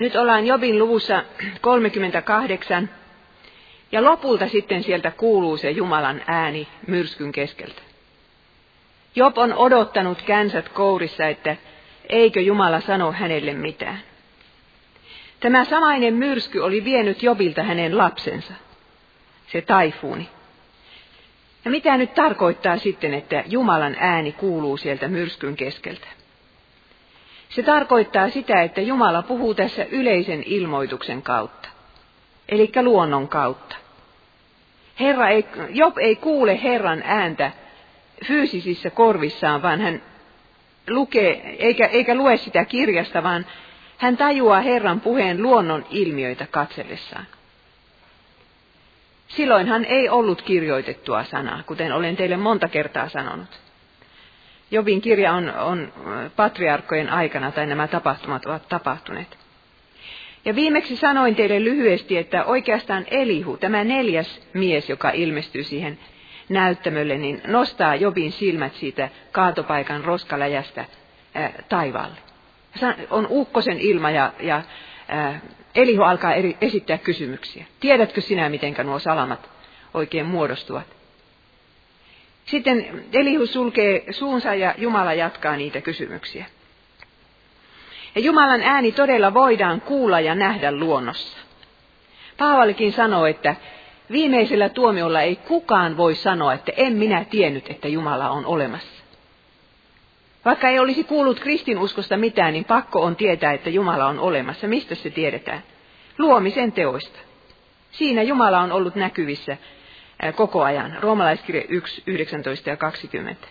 Nyt ollaan Jobin luvussa 38 ja lopulta sitten sieltä kuuluu se Jumalan ääni myrskyn keskeltä. Job on odottanut känsät kourissa, että eikö Jumala sano hänelle mitään. Tämä samainen myrsky oli vienyt Jobilta hänen lapsensa, se taifuuni. Ja mitä nyt tarkoittaa sitten, että Jumalan ääni kuuluu sieltä myrskyn keskeltä? Se tarkoittaa sitä, että Jumala puhuu tässä yleisen ilmoituksen kautta, eli luonnon kautta. Herra ei, Job ei kuule Herran ääntä fyysisissä korvissaan, vaan hän lukee, eikä, eikä lue sitä kirjasta, vaan hän tajuaa Herran puheen luonnon ilmiöitä katsellessaan. Silloinhan ei ollut kirjoitettua sanaa, kuten olen teille monta kertaa sanonut. Jobin kirja on, on patriarkkojen aikana, tai nämä tapahtumat ovat tapahtuneet. Ja viimeksi sanoin teille lyhyesti, että oikeastaan Elihu, tämä neljäs mies, joka ilmestyy siihen näyttämölle, niin nostaa Jobin silmät siitä kaatopaikan roskaläjästä ää, taivaalle. On ukkosen ilma ja, ja ää, Elihu alkaa eri, esittää kysymyksiä. Tiedätkö sinä, miten nuo salamat oikein muodostuvat? Sitten Elihu sulkee suunsa ja Jumala jatkaa niitä kysymyksiä. Ja Jumalan ääni todella voidaan kuulla ja nähdä luonnossa. Paavalikin sanoo, että viimeisellä tuomiolla ei kukaan voi sanoa, että en minä tiennyt, että Jumala on olemassa. Vaikka ei olisi kuullut kristinuskosta mitään, niin pakko on tietää, että Jumala on olemassa. Mistä se tiedetään? Luomisen teoista. Siinä Jumala on ollut näkyvissä koko ajan. Roomalaiskirje 1, 19 ja 20.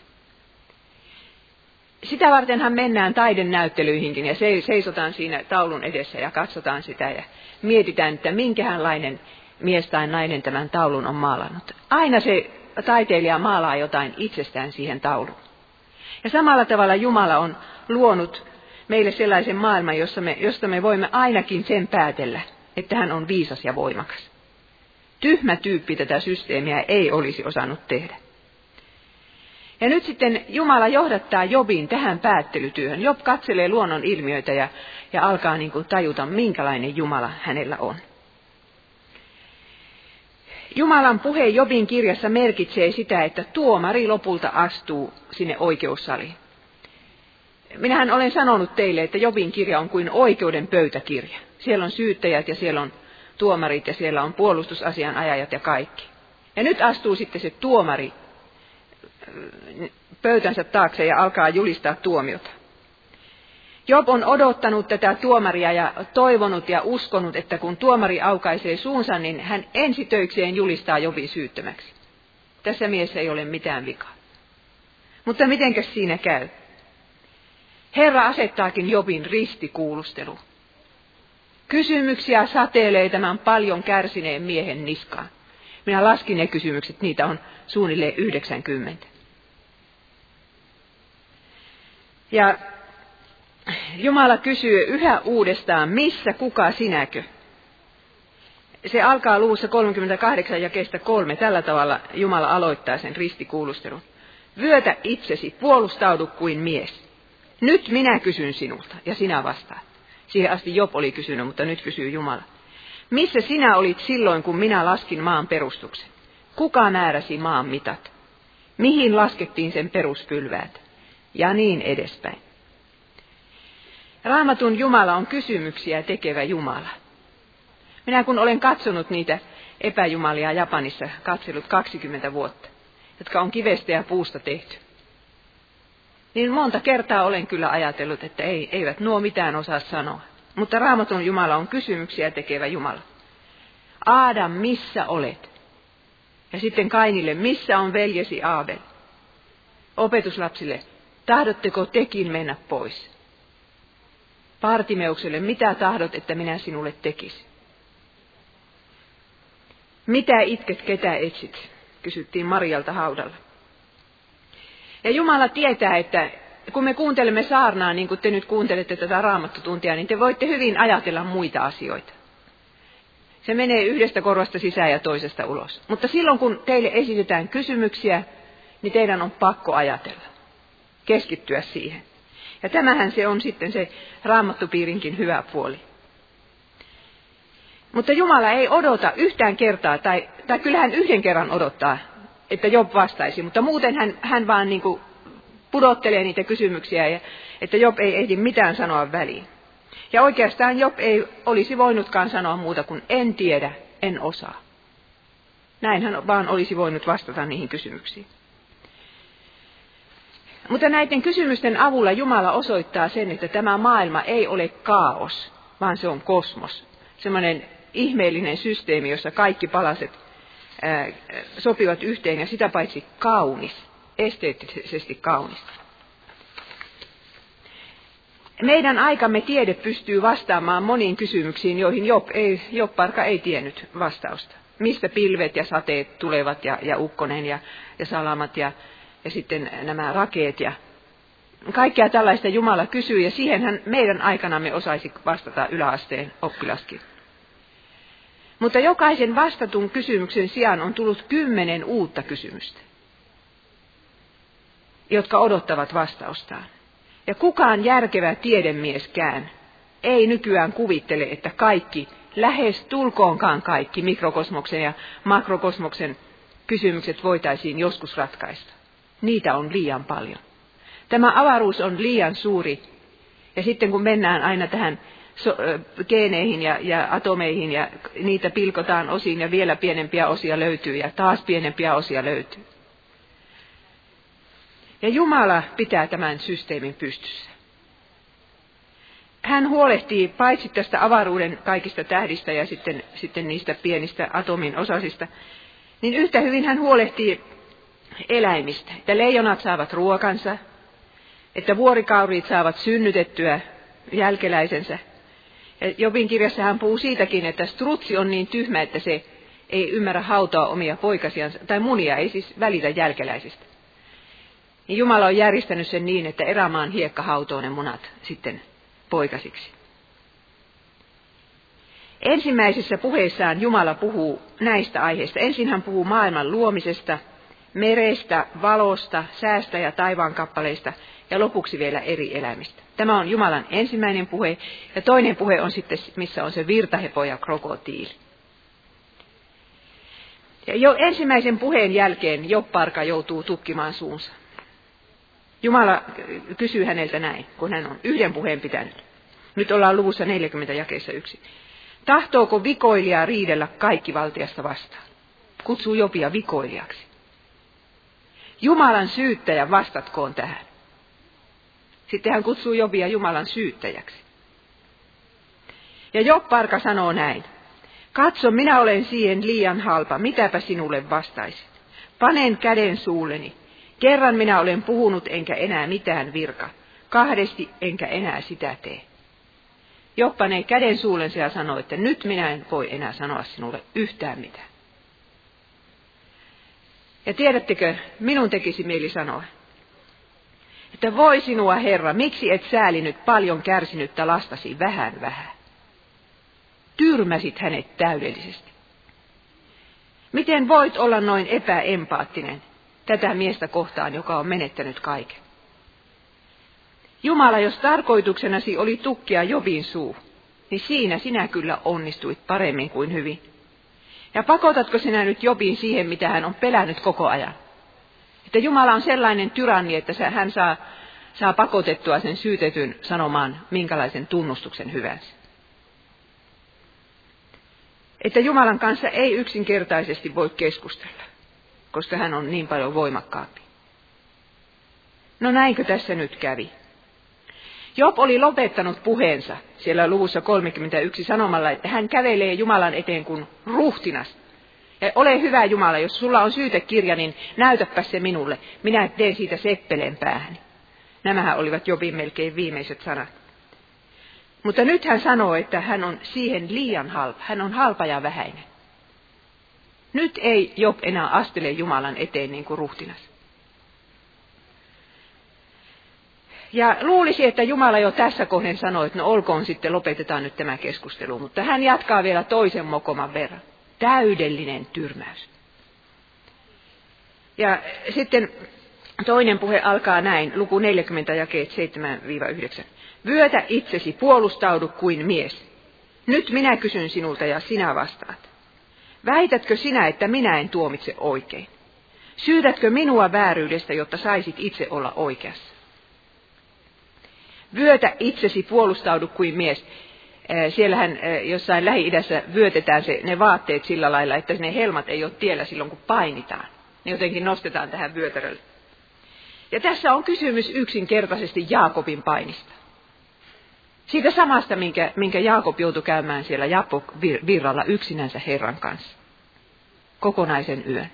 Sitä vartenhan mennään taidenäyttelyihinkin ja seisotaan siinä taulun edessä ja katsotaan sitä ja mietitään, että minkähänlainen mies tai nainen tämän taulun on maalannut. Aina se taiteilija maalaa jotain itsestään siihen tauluun. Ja samalla tavalla Jumala on luonut meille sellaisen maailman, jossa me, josta me voimme ainakin sen päätellä, että hän on viisas ja voimakas. Tyhmä tyyppi tätä systeemiä ei olisi osannut tehdä. Ja nyt sitten Jumala johdattaa Jobin tähän päättelytyöhön. Job katselee luonnon ilmiöitä ja, ja alkaa niin kuin tajuta, minkälainen Jumala hänellä on. Jumalan puhe Jobin kirjassa merkitsee sitä, että tuomari lopulta astuu sinne oikeussaliin. Minähän olen sanonut teille, että Jobin kirja on kuin oikeuden pöytäkirja. Siellä on syyttäjät ja siellä on tuomarit ja siellä on puolustusasianajajat ja kaikki. Ja nyt astuu sitten se tuomari pöytänsä taakse ja alkaa julistaa tuomiota. Job on odottanut tätä tuomaria ja toivonut ja uskonut, että kun tuomari aukaisee suunsa, niin hän ensitöikseen julistaa Jobin syyttömäksi. Tässä mies ei ole mitään vikaa. Mutta mitenkäs siinä käy? Herra asettaakin Jobin ristikuulustelu. Kysymyksiä satelee tämän paljon kärsineen miehen niskaan. Minä laskin ne kysymykset, niitä on suunnilleen 90. Ja Jumala kysyy yhä uudestaan, missä kuka sinäkö? Se alkaa luvussa 38 ja kestä kolme. Tällä tavalla Jumala aloittaa sen ristikuulustelun. Vyötä itsesi, puolustaudu kuin mies. Nyt minä kysyn sinulta ja sinä vastaat. Siihen asti Job oli kysynyt, mutta nyt kysyy Jumala. Missä sinä olit silloin, kun minä laskin maan perustuksen? Kuka määräsi maan mitat? Mihin laskettiin sen peruspylväät? Ja niin edespäin. Raamatun Jumala on kysymyksiä tekevä Jumala. Minä kun olen katsonut niitä epäjumalia Japanissa, katsellut 20 vuotta, jotka on kivestä ja puusta tehty, niin monta kertaa olen kyllä ajatellut, että ei, eivät nuo mitään osaa sanoa. Mutta Raamatun Jumala on kysymyksiä tekevä Jumala. Aadam, missä olet? Ja sitten Kainille, missä on veljesi Aabel? Opetuslapsille, tahdotteko tekin mennä pois? Partimeukselle, mitä tahdot, että minä sinulle tekisin? Mitä itket, ketä etsit? kysyttiin Marialta haudalla. Ja Jumala tietää, että kun me kuuntelemme saarnaa, niin kuin te nyt kuuntelette tätä raamattotuntia, niin te voitte hyvin ajatella muita asioita. Se menee yhdestä korvasta sisään ja toisesta ulos. Mutta silloin kun teille esitetään kysymyksiä, niin teidän on pakko ajatella. Keskittyä siihen. Ja tämähän se on sitten se raamattupiirinkin hyvä puoli. Mutta Jumala ei odota yhtään kertaa, tai, tai kyllähän yhden kerran odottaa, että Job vastaisi, mutta muuten hän, hän vaan niin kuin pudottelee niitä kysymyksiä, ja, että Job ei ehdi mitään sanoa väliin. Ja oikeastaan Job ei olisi voinutkaan sanoa muuta kuin en tiedä, en osaa. Näin hän vaan olisi voinut vastata niihin kysymyksiin. Mutta näiden kysymysten avulla Jumala osoittaa sen, että tämä maailma ei ole kaos, vaan se on kosmos. Semmoinen ihmeellinen systeemi, jossa kaikki palaset sopivat yhteen ja sitä paitsi kaunis, esteettisesti kaunis. Meidän aikamme tiede pystyy vastaamaan moniin kysymyksiin, joihin Job, ei, Job Parka ei tiennyt vastausta. Mistä pilvet ja sateet tulevat ja, ja ukkonen ja, ja salamat ja, ja sitten nämä rakeet ja kaikkea tällaista Jumala kysyy ja siihenhän meidän aikanamme osaisi vastata yläasteen oppilaskin. Mutta jokaisen vastatun kysymyksen sijaan on tullut kymmenen uutta kysymystä, jotka odottavat vastaustaan. Ja kukaan järkevä tiedemieskään ei nykyään kuvittele, että kaikki, lähes tulkoonkaan kaikki mikrokosmoksen ja makrokosmoksen kysymykset voitaisiin joskus ratkaista. Niitä on liian paljon. Tämä avaruus on liian suuri. Ja sitten kun mennään aina tähän so, geeneihin ja, ja atomeihin ja niitä pilkotaan osiin ja vielä pienempiä osia löytyy ja taas pienempiä osia löytyy. Ja Jumala pitää tämän systeemin pystyssä. Hän huolehtii paitsi tästä avaruuden kaikista tähdistä ja sitten, sitten niistä pienistä atomin osasista, niin yhtä hyvin hän huolehtii eläimistä, että leijonat saavat ruokansa, että vuorikauriit saavat synnytettyä jälkeläisensä. Jobin kirjassa hän puhuu siitäkin, että strutsi on niin tyhmä, että se ei ymmärrä hautaa omia poikasiansa, tai munia, ei siis välitä jälkeläisistä. Niin Jumala on järjestänyt sen niin, että erämaan hiekka hautoo ne munat sitten poikasiksi. Ensimmäisessä puheessaan Jumala puhuu näistä aiheista. Ensin hän puhuu maailman luomisesta, merestä, valosta, säästä ja taivaan kappaleista ja lopuksi vielä eri eläimistä. Tämä on Jumalan ensimmäinen puhe ja toinen puhe on sitten, missä on se virtahepo ja krokotiili. Ja jo ensimmäisen puheen jälkeen Jopparka joutuu tukkimaan suunsa. Jumala kysyy häneltä näin, kun hän on yhden puheen pitänyt. Nyt ollaan luvussa 40 jakeessa yksi. Tahtooko vikoilija riidellä kaikki valtiasta vastaan? Kutsuu Jopia vikoilijaksi. Jumalan syyttäjä vastatkoon tähän. Sitten hän kutsuu Jobia Jumalan syyttäjäksi. Ja Jopparka sanoo näin. Katso, minä olen siihen liian halpa, mitäpä sinulle vastaisin. Panen käden suulleni. Kerran minä olen puhunut enkä enää mitään virka. Kahdesti enkä enää sitä tee. Job panee käden suulensa ja sanoo, että nyt minä en voi enää sanoa sinulle yhtään mitään. Ja tiedättekö, minun tekisi mieli sanoa, että voi sinua Herra, miksi et säälinyt paljon kärsinyttä lastasi vähän vähän? Tyrmäsit hänet täydellisesti. Miten voit olla noin epäempaattinen tätä miestä kohtaan, joka on menettänyt kaiken? Jumala, jos tarkoituksenasi oli tukkia Jobin suu, niin siinä sinä kyllä onnistuit paremmin kuin hyvin. Ja pakotatko sinä nyt Jobin siihen, mitä hän on pelännyt koko ajan? Että Jumala on sellainen tyranni, että hän saa, saa pakotettua sen syytetyn sanomaan minkälaisen tunnustuksen hyvänsä. Että Jumalan kanssa ei yksinkertaisesti voi keskustella, koska hän on niin paljon voimakkaampi. No näinkö tässä nyt kävi? Job oli lopettanut puheensa siellä luvussa 31 sanomalla, että hän kävelee Jumalan eteen kuin ruhtinas. Ja ole hyvä Jumala, jos sulla on syytekirja, niin näytäpä se minulle. Minä teen siitä seppeleen päähäni. Nämähän olivat Jobin melkein viimeiset sanat. Mutta nyt hän sanoo, että hän on siihen liian halpa. Hän on halpa ja vähäinen. Nyt ei Job enää astele Jumalan eteen niin kuin ruhtinas. Ja luulisi, että Jumala jo tässä kohden sanoi, että no olkoon sitten, lopetetaan nyt tämä keskustelu. Mutta hän jatkaa vielä toisen mokoman verran. Täydellinen tyrmäys. Ja sitten toinen puhe alkaa näin, luku 40 jakeet 7-9. Vyötä itsesi, puolustaudu kuin mies. Nyt minä kysyn sinulta ja sinä vastaat. Väitätkö sinä, että minä en tuomitse oikein? Syytätkö minua vääryydestä, jotta saisit itse olla oikeassa? Vyötä itsesi, puolustaudu kuin mies. Siellähän jossain Lähi-idässä vyötetään se, ne vaatteet sillä lailla, että ne helmat ei ole tiellä silloin, kun painitaan. Ne jotenkin nostetaan tähän vyötärölle. Ja tässä on kysymys yksinkertaisesti Jaakobin painista. Siitä samasta, minkä, minkä Jaakob joutui käymään siellä Japok virralla yksinänsä Herran kanssa. Kokonaisen yön.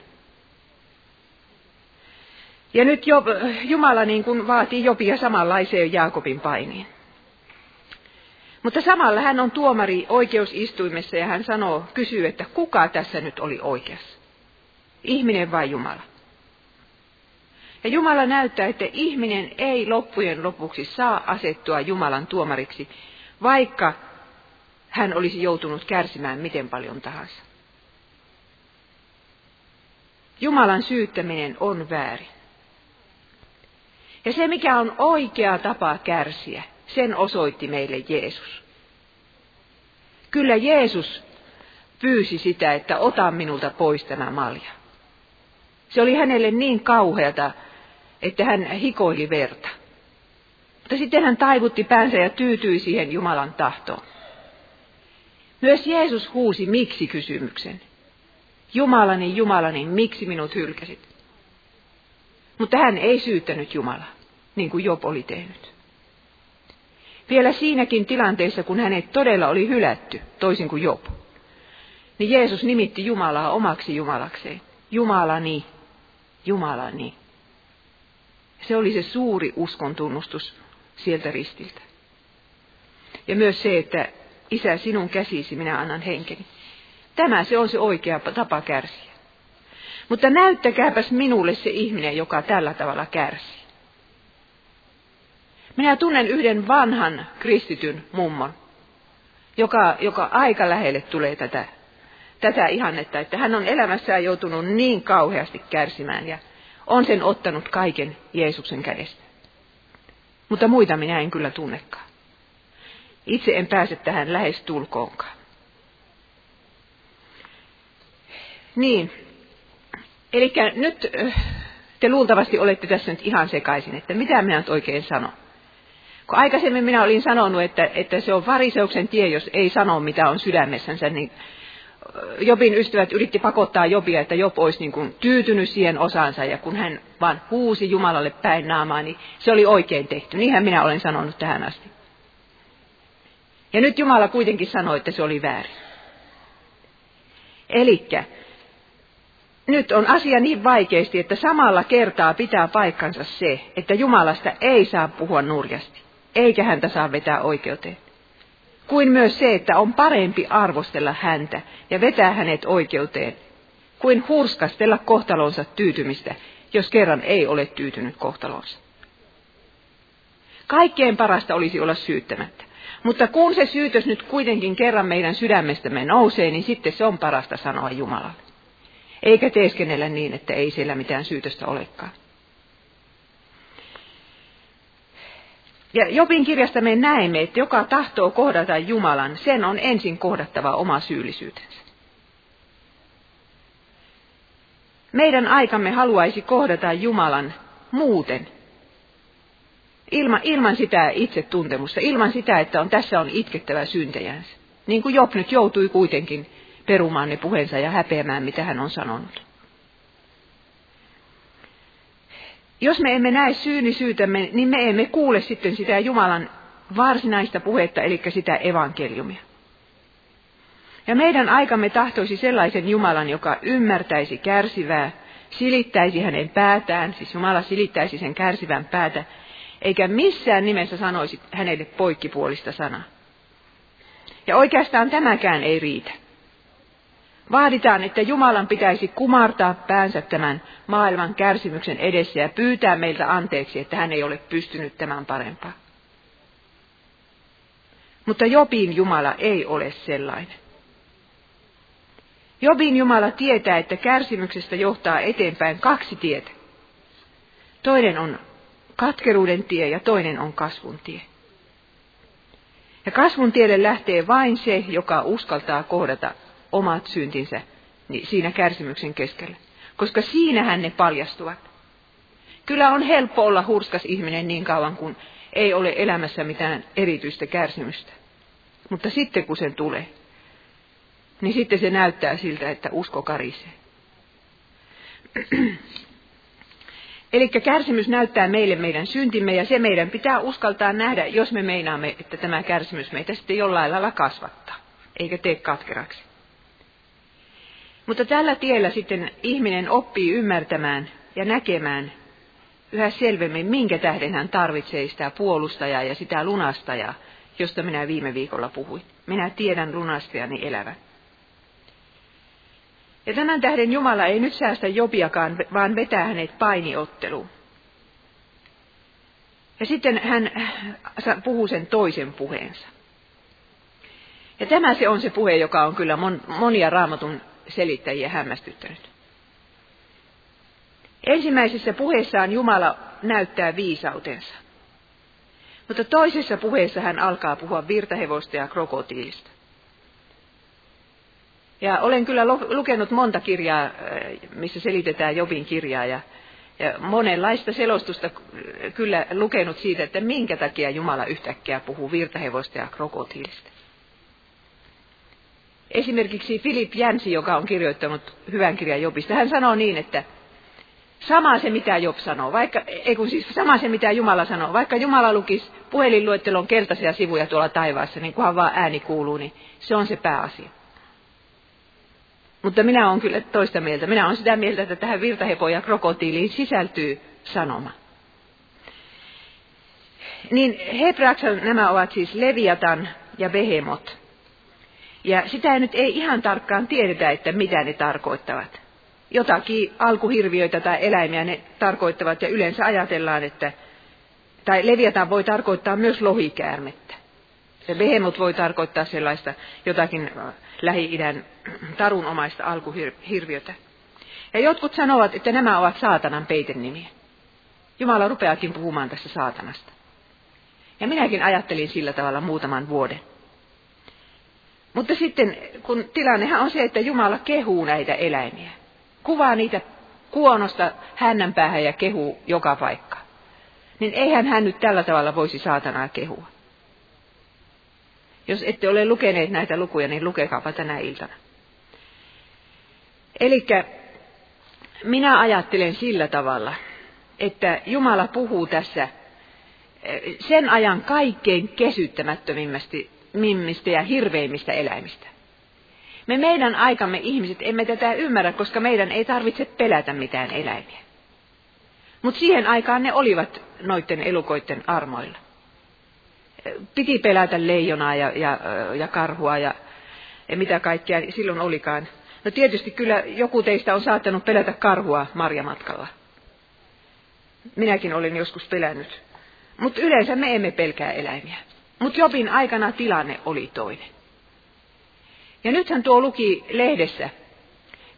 Ja nyt jo, Jumala niin kuin vaatii Jopia samanlaiseen Jaakobin painiin. Mutta samalla hän on tuomari oikeusistuimessa ja hän sanoo, kysyy, että kuka tässä nyt oli oikeassa? Ihminen vai Jumala? Ja Jumala näyttää, että ihminen ei loppujen lopuksi saa asettua Jumalan tuomariksi, vaikka hän olisi joutunut kärsimään miten paljon tahansa. Jumalan syyttäminen on väärin. Ja se, mikä on oikea tapa kärsiä, sen osoitti meille Jeesus. Kyllä Jeesus pyysi sitä, että ota minulta pois tämä malja. Se oli hänelle niin kauheata, että hän hikoili verta. Mutta sitten hän taivutti päänsä ja tyytyi siihen Jumalan tahtoon. Myös Jeesus huusi miksi kysymyksen. Jumalani, Jumalani, miksi minut hylkäsit? Mutta hän ei syyttänyt Jumalaa, niin kuin Job oli tehnyt. Vielä siinäkin tilanteessa, kun hänet todella oli hylätty, toisin kuin Job, niin Jeesus nimitti Jumalaa omaksi Jumalakseen. Jumalani, Jumalani. Se oli se suuri uskon tunnustus sieltä ristiltä. Ja myös se, että Isä, sinun käsisi minä annan henkeni. Tämä se on se oikea tapa kärsiä. Mutta näyttäkääpäs minulle se ihminen, joka tällä tavalla kärsii. Minä tunnen yhden vanhan kristityn mummon, joka, joka aika lähelle tulee tätä, tätä ihannetta, että hän on elämässään joutunut niin kauheasti kärsimään ja on sen ottanut kaiken Jeesuksen kädestä. Mutta muita minä en kyllä tunnekaan. Itse en pääse tähän lähes tulkoonkaan. Niin, eli nyt te luultavasti olette tässä nyt ihan sekaisin, että mitä minä nyt oikein sanon. Kun aikaisemmin minä olin sanonut, että, että se on fariseuksen tie, jos ei sano mitä on sydämessänsä, niin Jobin ystävät yritti pakottaa Jobia, että Job olisi niin kuin tyytynyt siihen osansa, ja kun hän vaan huusi Jumalalle päin naamaa, niin se oli oikein tehty. Niinhän minä olen sanonut tähän asti. Ja nyt Jumala kuitenkin sanoi, että se oli väärin. Elikkä, nyt on asia niin vaikeasti, että samalla kertaa pitää paikkansa se, että Jumalasta ei saa puhua nurjasti, eikä häntä saa vetää oikeuteen kuin myös se, että on parempi arvostella häntä ja vetää hänet oikeuteen, kuin hurskastella kohtalonsa tyytymistä, jos kerran ei ole tyytynyt kohtalonsa. Kaikkein parasta olisi olla syyttämättä. Mutta kun se syytös nyt kuitenkin kerran meidän sydämestämme nousee, niin sitten se on parasta sanoa Jumalalle. Eikä teeskennellä niin, että ei siellä mitään syytöstä olekaan. Ja Jobin kirjasta me näemme, että joka tahtoo kohdata Jumalan, sen on ensin kohdattava oma syyllisyytensä. Meidän aikamme haluaisi kohdata Jumalan muuten, ilman, ilman sitä itsetuntemusta, ilman sitä, että on, tässä on itkettävä syntejänsä. Niin kuin Job nyt joutui kuitenkin perumaan ne puheensa ja häpeämään, mitä hän on sanonut. Jos me emme näe syyllisyytämme, niin me emme kuule sitten sitä Jumalan varsinaista puhetta, eli sitä evankeliumia. Ja meidän aikamme tahtoisi sellaisen Jumalan, joka ymmärtäisi kärsivää, silittäisi hänen päätään, siis Jumala silittäisi sen kärsivän päätä, eikä missään nimessä sanoisi hänelle poikkipuolista sanaa. Ja oikeastaan tämäkään ei riitä. Vaaditaan, että Jumalan pitäisi kumartaa päänsä tämän maailman kärsimyksen edessä ja pyytää meiltä anteeksi, että hän ei ole pystynyt tämän parempaa. Mutta Jobin Jumala ei ole sellainen. Jobin Jumala tietää, että kärsimyksestä johtaa eteenpäin kaksi tietä. Toinen on katkeruuden tie ja toinen on kasvun tie. Ja kasvun tielle lähtee vain se, joka uskaltaa kohdata omat syntinsä niin siinä kärsimyksen keskellä. Koska siinähän ne paljastuvat. Kyllä on helppo olla hurskas ihminen niin kauan, kun ei ole elämässä mitään erityistä kärsimystä. Mutta sitten kun sen tulee, niin sitten se näyttää siltä, että usko karisee. Eli kärsimys näyttää meille meidän syntimme ja se meidän pitää uskaltaa nähdä, jos me meinaamme, että tämä kärsimys meitä sitten jollain lailla kasvattaa, eikä tee katkeraksi. Mutta tällä tiellä sitten ihminen oppii ymmärtämään ja näkemään yhä selvemmin, minkä tähden hän tarvitsee sitä puolustajaa ja sitä lunastajaa, josta minä viime viikolla puhuin. Minä tiedän lunastajani elävän. Ja tämän tähden Jumala ei nyt säästä Jobiakaan, vaan vetää hänet painiotteluun. Ja sitten hän puhuu sen toisen puheensa. Ja tämä se on se puhe, joka on kyllä monia raamatun selittäjiä hämmästyttänyt. Ensimmäisessä puheessaan Jumala näyttää viisautensa. Mutta toisessa puheessa hän alkaa puhua virtahevosta ja krokotiilista. Ja olen kyllä lukenut monta kirjaa, äh, missä selitetään Jobin kirjaa ja, ja monenlaista selostusta kyllä lukenut siitä, että minkä takia Jumala yhtäkkiä puhuu virtahevosta ja krokotiilista. Esimerkiksi Filip Jänsi, joka on kirjoittanut hyvän kirjan Jobista, hän sanoo niin, että sama se mitä Job sanoo, vaikka, ei kun siis sama se mitä Jumala sanoo, vaikka Jumala lukisi puhelinluettelon keltaisia sivuja tuolla taivaassa, niin kunhan vaan ääni kuuluu, niin se on se pääasia. Mutta minä olen kyllä toista mieltä. Minä olen sitä mieltä, että tähän virtahepoon ja krokotiiliin sisältyy sanoma. Niin hebraaksi nämä ovat siis Leviatan ja Behemot. Ja sitä nyt ei ihan tarkkaan tiedetä, että mitä ne tarkoittavat. Jotakin alkuhirviöitä tai eläimiä ne tarkoittavat ja yleensä ajatellaan, että tai Leviatan voi tarkoittaa myös lohikäärmettä. Se behemot voi tarkoittaa sellaista jotakin äh, Lähi-idän tarunomaista alkuhirviötä. Ja jotkut sanovat, että nämä ovat saatanan peitennimiä. Jumala rupeakin puhumaan tässä saatanasta. Ja minäkin ajattelin sillä tavalla muutaman vuoden. Mutta sitten, kun tilannehan on se, että Jumala kehuu näitä eläimiä. Kuvaa niitä kuonosta hännänpäähän ja kehuu joka paikka. Niin eihän hän nyt tällä tavalla voisi saatanaa kehua. Jos ette ole lukeneet näitä lukuja, niin lukekaapa tänä iltana. Eli minä ajattelen sillä tavalla, että Jumala puhuu tässä eh, sen ajan kaikkein kesyttämättömimmistä ja hirveimmistä eläimistä. Me meidän aikamme ihmiset emme tätä ymmärrä, koska meidän ei tarvitse pelätä mitään eläimiä. Mutta siihen aikaan ne olivat noiden elukoiden armoilla piti pelätä leijonaa ja, ja, ja karhua ja, ja mitä kaikkea silloin olikaan. No tietysti kyllä joku teistä on saattanut pelätä karhua marjamatkalla. Minäkin olen joskus pelännyt. Mutta yleensä me emme pelkää eläimiä. Mutta Jobin aikana tilanne oli toinen. Ja nythän tuo luki lehdessä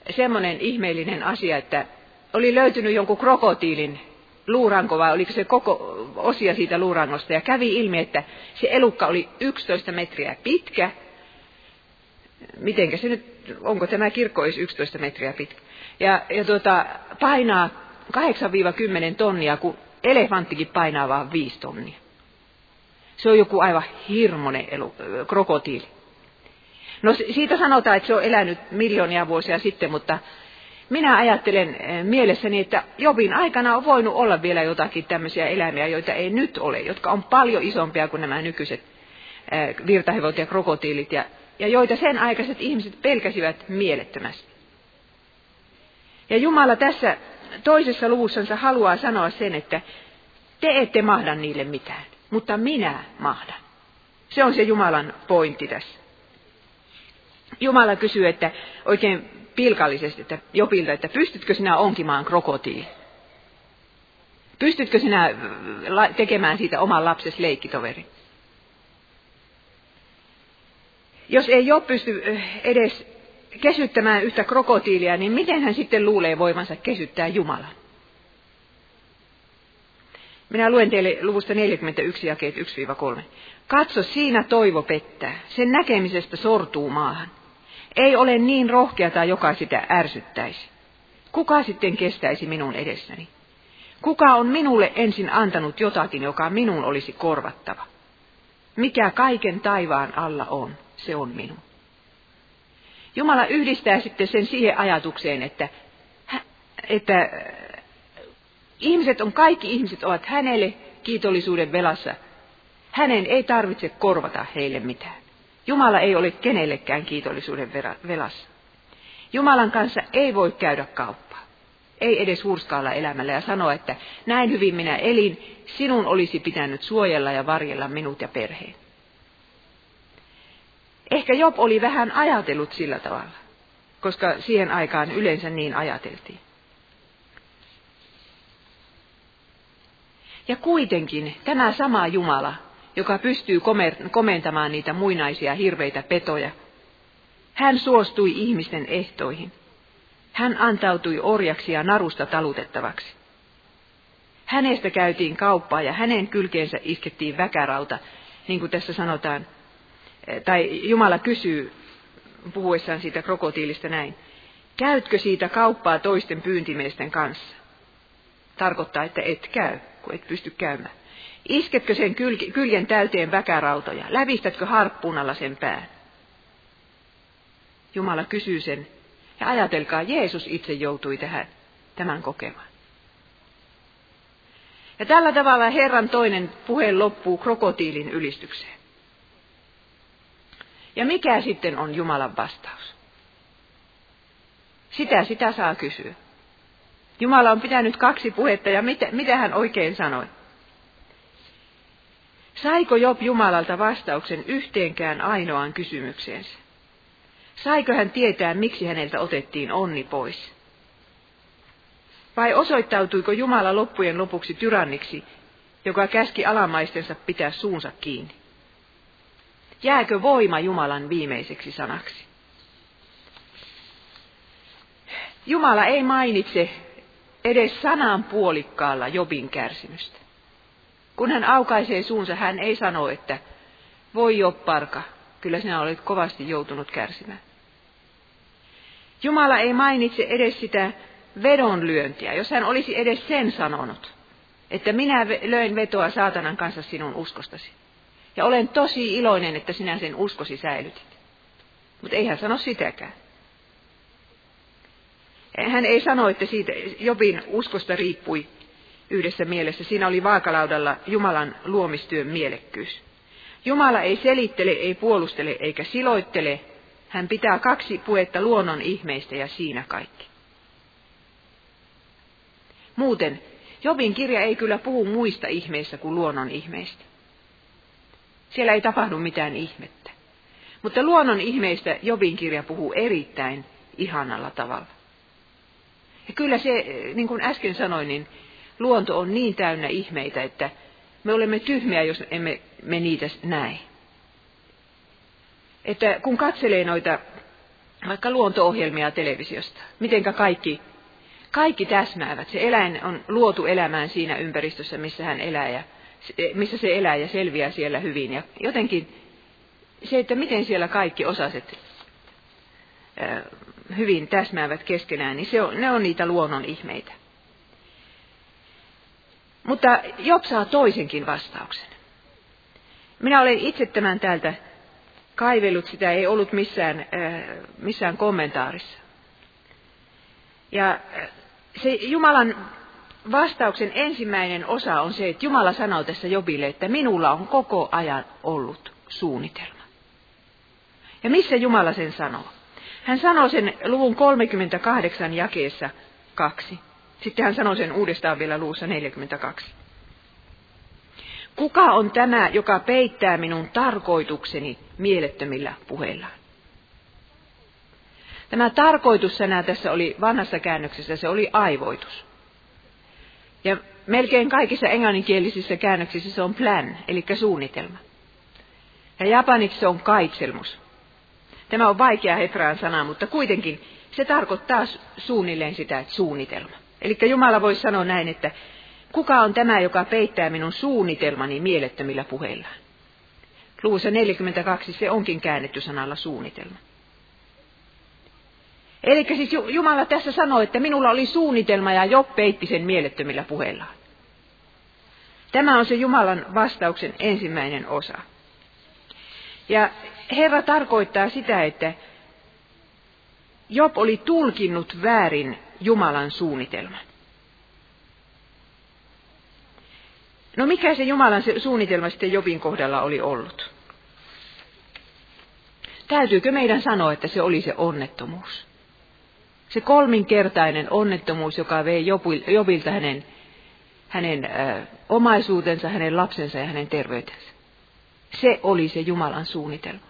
semmoinen ihmeellinen asia, että oli löytynyt jonkun krokotiilin luuranko vai oliko se koko osia siitä luurangosta. Ja kävi ilmi, että se elukka oli 11 metriä pitkä. Mitenkä se nyt, onko tämä kirkko olisi 11 metriä pitkä? Ja, ja tuota, painaa 8-10 tonnia, kun elefanttikin painaa vain 5 tonnia. Se on joku aivan hirmonen elu, krokotiili. No siitä sanotaan, että se on elänyt miljoonia vuosia sitten, mutta minä ajattelen mielessäni, että Jobin aikana on voinut olla vielä jotakin tämmöisiä eläimiä, joita ei nyt ole, jotka on paljon isompia kuin nämä nykyiset virtahevot ja krokotiilit, ja, ja joita sen aikaiset ihmiset pelkäsivät mielettömästi. Ja Jumala tässä toisessa luvussansa haluaa sanoa sen, että te ette mahda niille mitään, mutta minä mahdan. Se on se Jumalan pointti tässä. Jumala kysyy, että oikein pilkallisesti että Jopilta, että pystytkö sinä onkimaan krokotiili? Pystytkö sinä äh, tekemään siitä oman lapses leikkitoveri? Jos ei Job pysty äh, edes kesyttämään yhtä krokotiilia, niin miten hän sitten luulee voivansa kesyttää Jumalan? Minä luen teille luvusta 41 jakeet 1-3. Katso, siinä toivo pettää. Sen näkemisestä sortuu maahan. Ei ole niin rohkeata, joka sitä ärsyttäisi. Kuka sitten kestäisi minun edessäni? Kuka on minulle ensin antanut jotakin, joka minun olisi korvattava? Mikä kaiken taivaan alla on, se on minun. Jumala yhdistää sitten sen siihen ajatukseen, että, että ihmiset on, kaikki ihmiset ovat hänelle kiitollisuuden velassa. Hänen ei tarvitse korvata heille mitään. Jumala ei ole kenellekään kiitollisuuden velassa. Jumalan kanssa ei voi käydä kauppaa. Ei edes hurskaalla elämällä ja sanoa, että näin hyvin minä elin, sinun olisi pitänyt suojella ja varjella minut ja perheen. Ehkä Job oli vähän ajatellut sillä tavalla, koska siihen aikaan yleensä niin ajateltiin. Ja kuitenkin tämä sama Jumala, joka pystyy komentamaan niitä muinaisia hirveitä petoja, hän suostui ihmisten ehtoihin. Hän antautui orjaksi ja narusta talutettavaksi. Hänestä käytiin kauppaa ja hänen kylkeensä iskettiin väkärauta, niin kuin tässä sanotaan. Tai Jumala kysyy puhuessaan siitä krokotiilista näin. Käytkö siitä kauppaa toisten pyyntimiesten kanssa? Tarkoittaa, että et käy, kun et pysty käymään. Isketkö sen kyljen täyteen väkärautoja? Lävistätkö harppunalla sen pään? Jumala kysyy sen. Ja ajatelkaa, Jeesus itse joutui tähän, tämän kokemaan. Ja tällä tavalla Herran toinen puhe loppuu krokotiilin ylistykseen. Ja mikä sitten on Jumalan vastaus? Sitä sitä saa kysyä. Jumala on pitänyt kaksi puhetta ja mitä, mitä hän oikein sanoi? Saiko Job Jumalalta vastauksen yhteenkään ainoaan kysymykseensä? Saiko hän tietää, miksi häneltä otettiin onni pois? Vai osoittautuiko Jumala loppujen lopuksi tyranniksi, joka käski alamaistensa pitää suunsa kiinni? Jääkö voima Jumalan viimeiseksi sanaksi? Jumala ei mainitse edes sanan puolikkaalla Jobin kärsimystä. Kun hän aukaisee suunsa, hän ei sano, että voi Jopparka, kyllä sinä olet kovasti joutunut kärsimään. Jumala ei mainitse edes sitä vedonlyöntiä, jos hän olisi edes sen sanonut, että minä löin vetoa saatanan kanssa sinun uskostasi. Ja olen tosi iloinen, että sinä sen uskosi säilytit. Mutta ei hän sano sitäkään. Hän ei sano, että siitä Jobin uskosta riippui yhdessä mielessä. Siinä oli vaakalaudalla Jumalan luomistyön mielekkyys. Jumala ei selittele, ei puolustele eikä siloittele. Hän pitää kaksi puhetta luonnon ihmeistä ja siinä kaikki. Muuten, Jobin kirja ei kyllä puhu muista ihmeistä kuin luonnon ihmeistä. Siellä ei tapahdu mitään ihmettä. Mutta luonnon ihmeistä Jobin kirja puhuu erittäin ihanalla tavalla. Ja kyllä se, niin kuin äsken sanoin, niin luonto on niin täynnä ihmeitä, että me olemme tyhmiä, jos emme me niitä näe. Että kun katselee noita vaikka luonto-ohjelmia televisiosta, mitenkä kaikki, kaikki täsmäävät. Se eläin on luotu elämään siinä ympäristössä, missä hän elää ja missä se elää ja selviää siellä hyvin. Ja jotenkin se, että miten siellä kaikki osaset hyvin täsmäävät keskenään, niin se on, ne on niitä luonnon ihmeitä. Mutta Job saa toisenkin vastauksen. Minä olen itse tämän täältä kaivellut, sitä ei ollut missään, missään kommentaarissa. Ja se Jumalan vastauksen ensimmäinen osa on se, että Jumala sanoo tässä Jobille, että minulla on koko ajan ollut suunnitelma. Ja missä Jumala sen sanoo? Hän sanoo sen luvun 38 jakeessa kaksi. Sitten hän sanoo sen uudestaan vielä luussa 42. Kuka on tämä, joka peittää minun tarkoitukseni mielettömillä puheillaan? Tämä tarkoitussana tässä oli vanhassa käännöksessä, se oli aivoitus. Ja melkein kaikissa englanninkielisissä käännöksissä se on plan, eli suunnitelma. Ja japaniksi se on kaitselmus. Tämä on vaikea hebraan sana, mutta kuitenkin se tarkoittaa suunnilleen sitä, että suunnitelma. Eli Jumala voisi sanoa näin, että kuka on tämä, joka peittää minun suunnitelmani mielettömillä puheillaan? Luvussa 42 se onkin käännetty sanalla suunnitelma. Eli siis Jumala tässä sanoi, että minulla oli suunnitelma ja jo peitti sen mielettömillä puheillaan. Tämä on se Jumalan vastauksen ensimmäinen osa. Ja Herra tarkoittaa sitä, että Job oli tulkinnut väärin Jumalan suunnitelman. No mikä se Jumalan suunnitelma sitten Jobin kohdalla oli ollut? Täytyykö meidän sanoa, että se oli se onnettomuus? Se kolminkertainen onnettomuus, joka vei Jobilta hänen, hänen ö, omaisuutensa, hänen lapsensa ja hänen terveytensä. Se oli se Jumalan suunnitelma.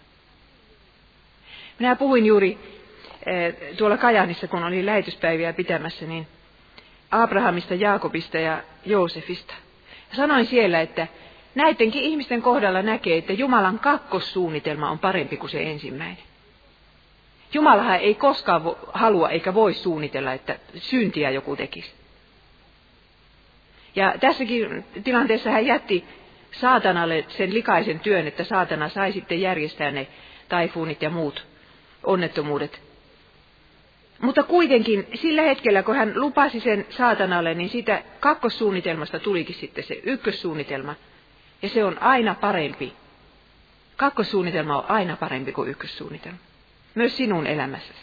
Minä puhuin juuri ö, tuolla Kajanissa, kun olin lähetyspäiviä pitämässä, niin Abrahamista, Jaakobista ja Joosefista. Sanoin siellä, että näidenkin ihmisten kohdalla näkee, että Jumalan kakkossuunnitelma on parempi kuin se ensimmäinen. Jumalahan ei koskaan halua eikä voi suunnitella, että syntiä joku tekisi. Ja tässäkin tilanteessa hän jätti saatanalle sen likaisen työn, että saatana sai sitten järjestää ne taifuunit ja muut onnettomuudet. Mutta kuitenkin sillä hetkellä, kun hän lupasi sen saatanalle, niin siitä kakkossuunnitelmasta tulikin sitten se ykkössuunnitelma. Ja se on aina parempi. Kakkossuunnitelma on aina parempi kuin ykkössuunnitelma. Myös sinun elämässäsi.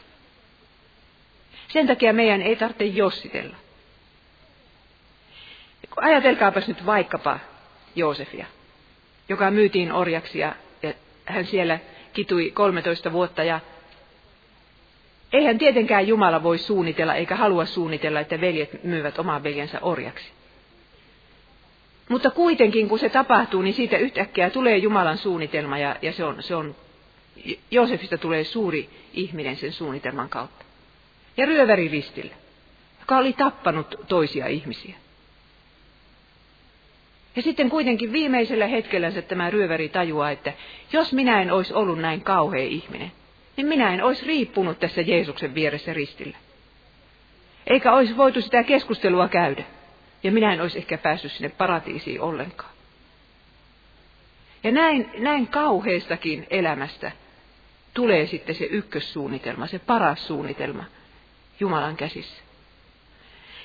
Sen takia meidän ei tarvitse jossitella. Ajatelkaapas nyt vaikkapa Joosefia, joka myytiin orjaksi ja, ja hän siellä kitui 13 vuotta ja Eihän tietenkään Jumala voi suunnitella eikä halua suunnitella, että veljet myyvät oman veljensä orjaksi. Mutta kuitenkin, kun se tapahtuu, niin siitä yhtäkkiä tulee Jumalan suunnitelma ja, ja se, on, se on, Joosefista tulee suuri ihminen sen suunnitelman kautta. Ja ryöväri ristillä, joka oli tappanut toisia ihmisiä. Ja sitten kuitenkin viimeisellä hetkellä tämä ryöväri tajuaa, että jos minä en olisi ollut näin kauhea ihminen, niin minä en olisi riippunut tässä Jeesuksen vieressä ristillä. Eikä olisi voitu sitä keskustelua käydä. Ja minä en olisi ehkä päässyt sinne paratiisiin ollenkaan. Ja näin, näin kauheestakin elämästä tulee sitten se ykkössuunnitelma, se paras suunnitelma Jumalan käsissä.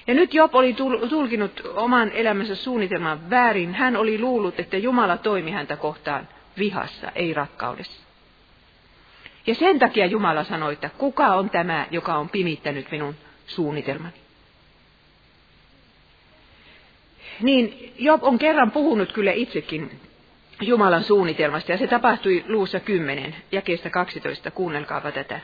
Ja nyt Job oli tulkinut oman elämänsä suunnitelman väärin. Hän oli luullut, että Jumala toimi häntä kohtaan vihassa, ei rakkaudessa. Ja sen takia Jumala sanoi, että kuka on tämä, joka on pimittänyt minun suunnitelmani. Niin Job on kerran puhunut kyllä itsekin Jumalan suunnitelmasta, ja se tapahtui luussa 10, jakeesta 12, kuunnelkaapa tätä.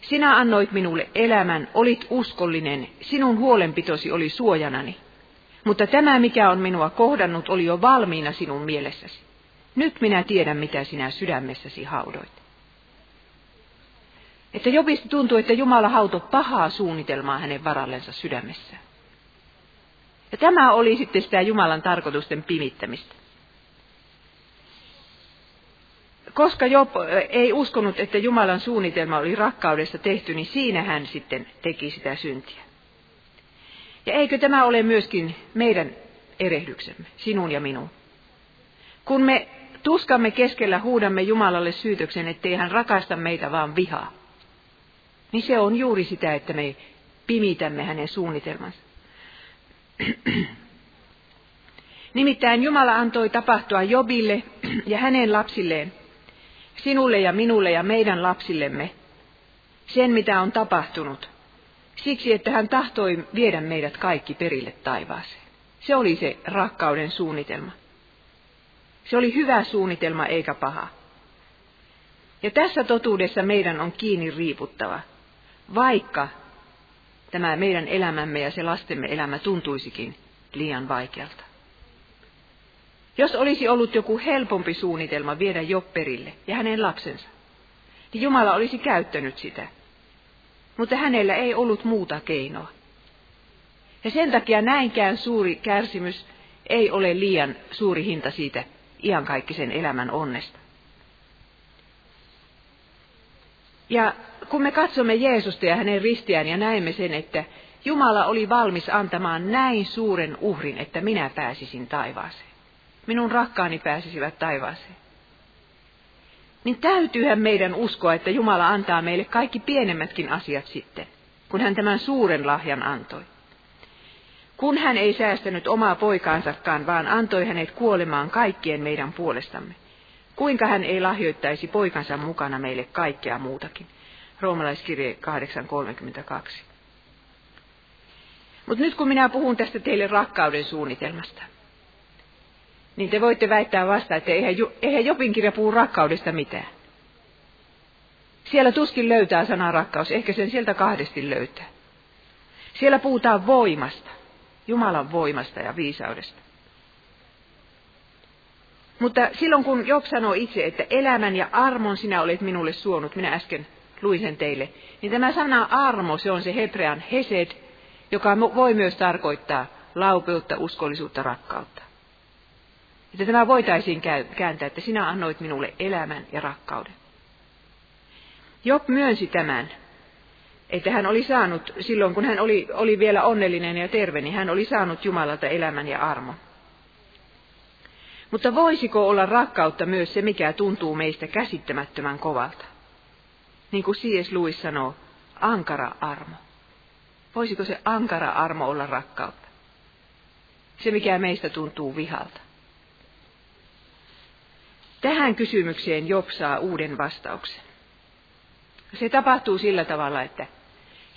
Sinä annoit minulle elämän, olit uskollinen, sinun huolenpitosi oli suojanani. Mutta tämä, mikä on minua kohdannut, oli jo valmiina sinun mielessäsi. Nyt minä tiedän, mitä sinä sydämessäsi haudoit. Että Jobista tuntuu, että Jumala hauto pahaa suunnitelmaa hänen varallensa sydämessä. Ja tämä oli sitten sitä Jumalan tarkoitusten pimittämistä. Koska Job ei uskonut, että Jumalan suunnitelma oli rakkaudesta tehty, niin siinä hän sitten teki sitä syntiä. Ja eikö tämä ole myöskin meidän erehdyksemme, sinun ja minun? Kun me tuskamme keskellä huudamme Jumalalle syytöksen, ettei hän rakasta meitä vaan vihaa niin se on juuri sitä, että me pimitämme hänen suunnitelmansa. Nimittäin Jumala antoi tapahtua Jobille ja hänen lapsilleen, sinulle ja minulle ja meidän lapsillemme, sen mitä on tapahtunut, siksi että hän tahtoi viedä meidät kaikki perille taivaaseen. Se oli se rakkauden suunnitelma. Se oli hyvä suunnitelma eikä paha. Ja tässä totuudessa meidän on kiinni riiputtava vaikka tämä meidän elämämme ja se lastemme elämä tuntuisikin liian vaikealta. Jos olisi ollut joku helpompi suunnitelma viedä Jopperille ja hänen lapsensa, niin Jumala olisi käyttänyt sitä. Mutta hänellä ei ollut muuta keinoa. Ja sen takia näinkään suuri kärsimys ei ole liian suuri hinta siitä iankaikkisen elämän onnesta. Ja kun me katsomme Jeesusta ja hänen ristiään ja näemme sen, että Jumala oli valmis antamaan näin suuren uhrin, että minä pääsisin taivaaseen. Minun rakkaani pääsisivät taivaaseen. Niin täytyyhän meidän uskoa, että Jumala antaa meille kaikki pienemmätkin asiat sitten, kun hän tämän suuren lahjan antoi. Kun hän ei säästänyt omaa poikaansakaan, vaan antoi hänet kuolemaan kaikkien meidän puolestamme. Kuinka hän ei lahjoittaisi poikansa mukana meille kaikkea muutakin? Roomalaiskirje 8.32. Mutta nyt kun minä puhun tästä teille rakkauden suunnitelmasta, niin te voitte väittää vasta, että eihän, eihän Jopin kirja puhu rakkaudesta mitään. Siellä tuskin löytää sana rakkaus, ehkä sen sieltä kahdesti löytää. Siellä puhutaan voimasta, Jumalan voimasta ja viisaudesta. Mutta silloin kun Job sanoo itse, että elämän ja armon sinä olet minulle suonut, minä äsken luin sen teille, niin tämä sana armo, se on se hebrean hesed, joka voi myös tarkoittaa laupeutta, uskollisuutta, rakkautta. Että tämä voitaisiin kääntää, että sinä annoit minulle elämän ja rakkauden. Job myönsi tämän, että hän oli saanut, silloin kun hän oli, oli vielä onnellinen ja terve, niin hän oli saanut Jumalalta elämän ja armon. Mutta voisiko olla rakkautta myös se, mikä tuntuu meistä käsittämättömän kovalta? Niin kuin C.S. Lewis sanoo, ankara armo. Voisiko se ankara armo olla rakkautta? Se, mikä meistä tuntuu vihalta. Tähän kysymykseen Job saa uuden vastauksen. Se tapahtuu sillä tavalla, että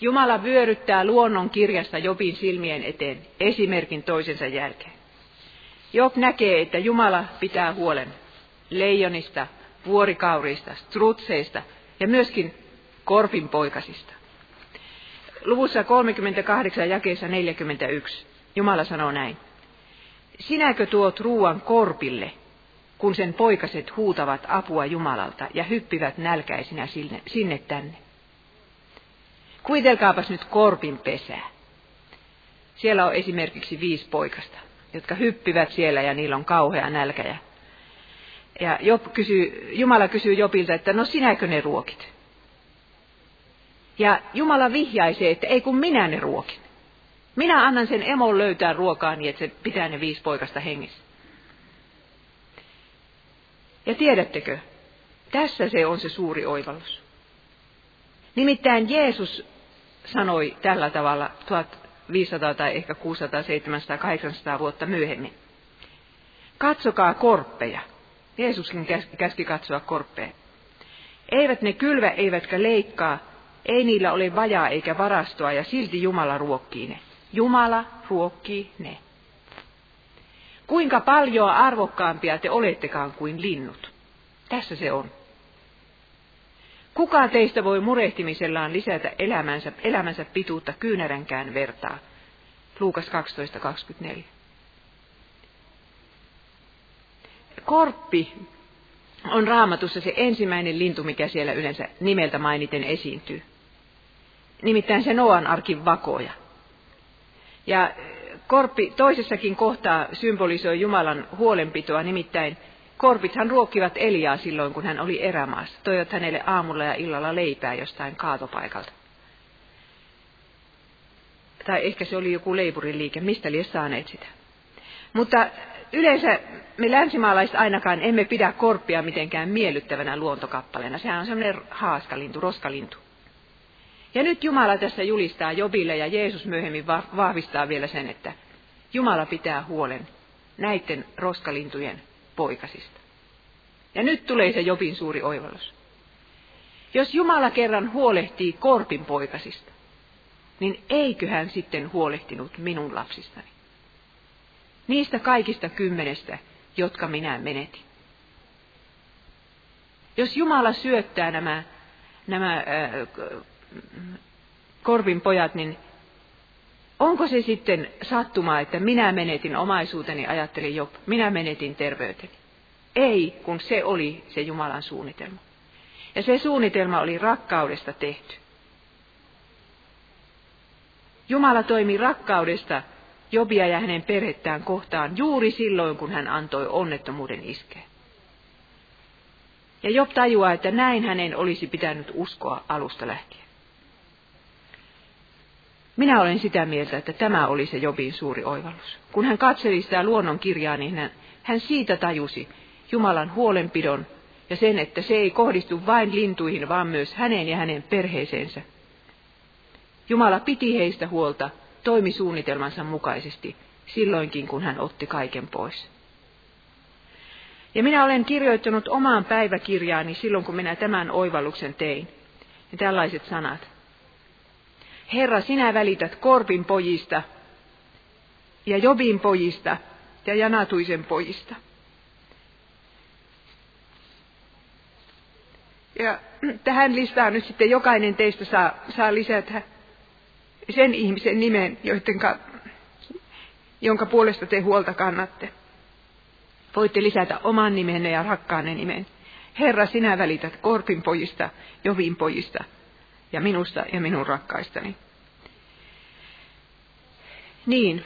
Jumala vyöryttää luonnon kirjasta Jobin silmien eteen esimerkin toisensa jälkeen. Job näkee, että Jumala pitää huolen leijonista, vuorikaurista, strutseista ja myöskin korpinpoikasista. Luvussa 38 jakeessa 41 Jumala sanoo näin. Sinäkö tuot ruuan korpille, kun sen poikaset huutavat apua Jumalalta ja hyppivät nälkäisinä sinne, sinne tänne? Kuvitelkaapas nyt korpin pesää. Siellä on esimerkiksi viisi poikasta, jotka hyppivät siellä ja niillä on kauhea nälkä. Ja, Job kysyy, Jumala kysyy Jobilta, että no sinäkö ne ruokit? Ja Jumala vihjaisee, että ei kun minä ne ruokin. Minä annan sen emon löytää ruokaa niin, että se pitää ne viisi poikasta hengissä. Ja tiedättekö, tässä se on se suuri oivallus. Nimittäin Jeesus sanoi tällä tavalla 1500 tai ehkä 600, 700, 800 vuotta myöhemmin. Katsokaa korppeja. Jeesuskin käski katsoa korppeja. Eivät ne kylvä eivätkä leikkaa, ei niillä ole vajaa eikä varastoa ja silti Jumala ruokkii ne. Jumala ruokkii ne. Kuinka paljon arvokkaampia te olettekaan kuin linnut? Tässä se on. Kuka teistä voi murehtimisellaan lisätä elämänsä, elämänsä pituutta kyynäränkään vertaa? Luukas 12.24. Korppi on raamatussa se ensimmäinen lintu, mikä siellä yleensä nimeltä mainiten esiintyy. Nimittäin se Noan arkin vakoja. Ja korppi toisessakin kohtaa symbolisoi Jumalan huolenpitoa, nimittäin Korpithan ruokkivat Eliaa silloin, kun hän oli erämaassa. Toivat hänelle aamulla ja illalla leipää jostain kaatopaikalta. Tai ehkä se oli joku leipuriliike, mistä liian saaneet sitä. Mutta yleensä me länsimaalaiset ainakaan emme pidä korppia mitenkään miellyttävänä luontokappaleena. Sehän on semmoinen haaskalintu, roskalintu. Ja nyt Jumala tässä julistaa Jobille ja Jeesus myöhemmin vahvistaa vielä sen, että Jumala pitää huolen näiden roskalintujen poikasista. Ja nyt tulee se Jobin suuri oivallus. Jos Jumala kerran huolehtii korpin poikasista, niin eiköhän sitten huolehtinut minun lapsistani. Niistä kaikista kymmenestä, jotka minä menetin. Jos Jumala syöttää nämä, nämä äh, korpin pojat, niin Onko se sitten sattumaa, että minä menetin omaisuuteni, ajattelin jo, minä menetin terveyteni? Ei, kun se oli se Jumalan suunnitelma. Ja se suunnitelma oli rakkaudesta tehty. Jumala toimi rakkaudesta Jobia ja hänen perhettään kohtaan juuri silloin, kun hän antoi onnettomuuden iskeä. Ja Job tajuaa, että näin hänen olisi pitänyt uskoa alusta lähtien. Minä olen sitä mieltä, että tämä oli se Jobin suuri oivallus. Kun hän katseli sitä luonnon kirjaa, niin hän, hän siitä tajusi Jumalan huolenpidon ja sen, että se ei kohdistu vain lintuihin, vaan myös häneen ja hänen perheeseensä. Jumala piti heistä huolta, toimi suunnitelmansa mukaisesti, silloinkin kun hän otti kaiken pois. Ja minä olen kirjoittanut omaan päiväkirjaani silloin, kun minä tämän oivalluksen tein. Ja tällaiset sanat. Herra, sinä välität Korpin pojista ja Jobin pojista ja Janatuisen pojista. Ja tähän listaan nyt sitten jokainen teistä saa, saa lisätä sen ihmisen nimen, joidenka, jonka puolesta te huolta kannatte. Voitte lisätä oman nimenne ja rakkaanne nimen. Herra, sinä välität Korpin pojista, Jovin pojista ja minusta ja minun rakkaistani. Niin,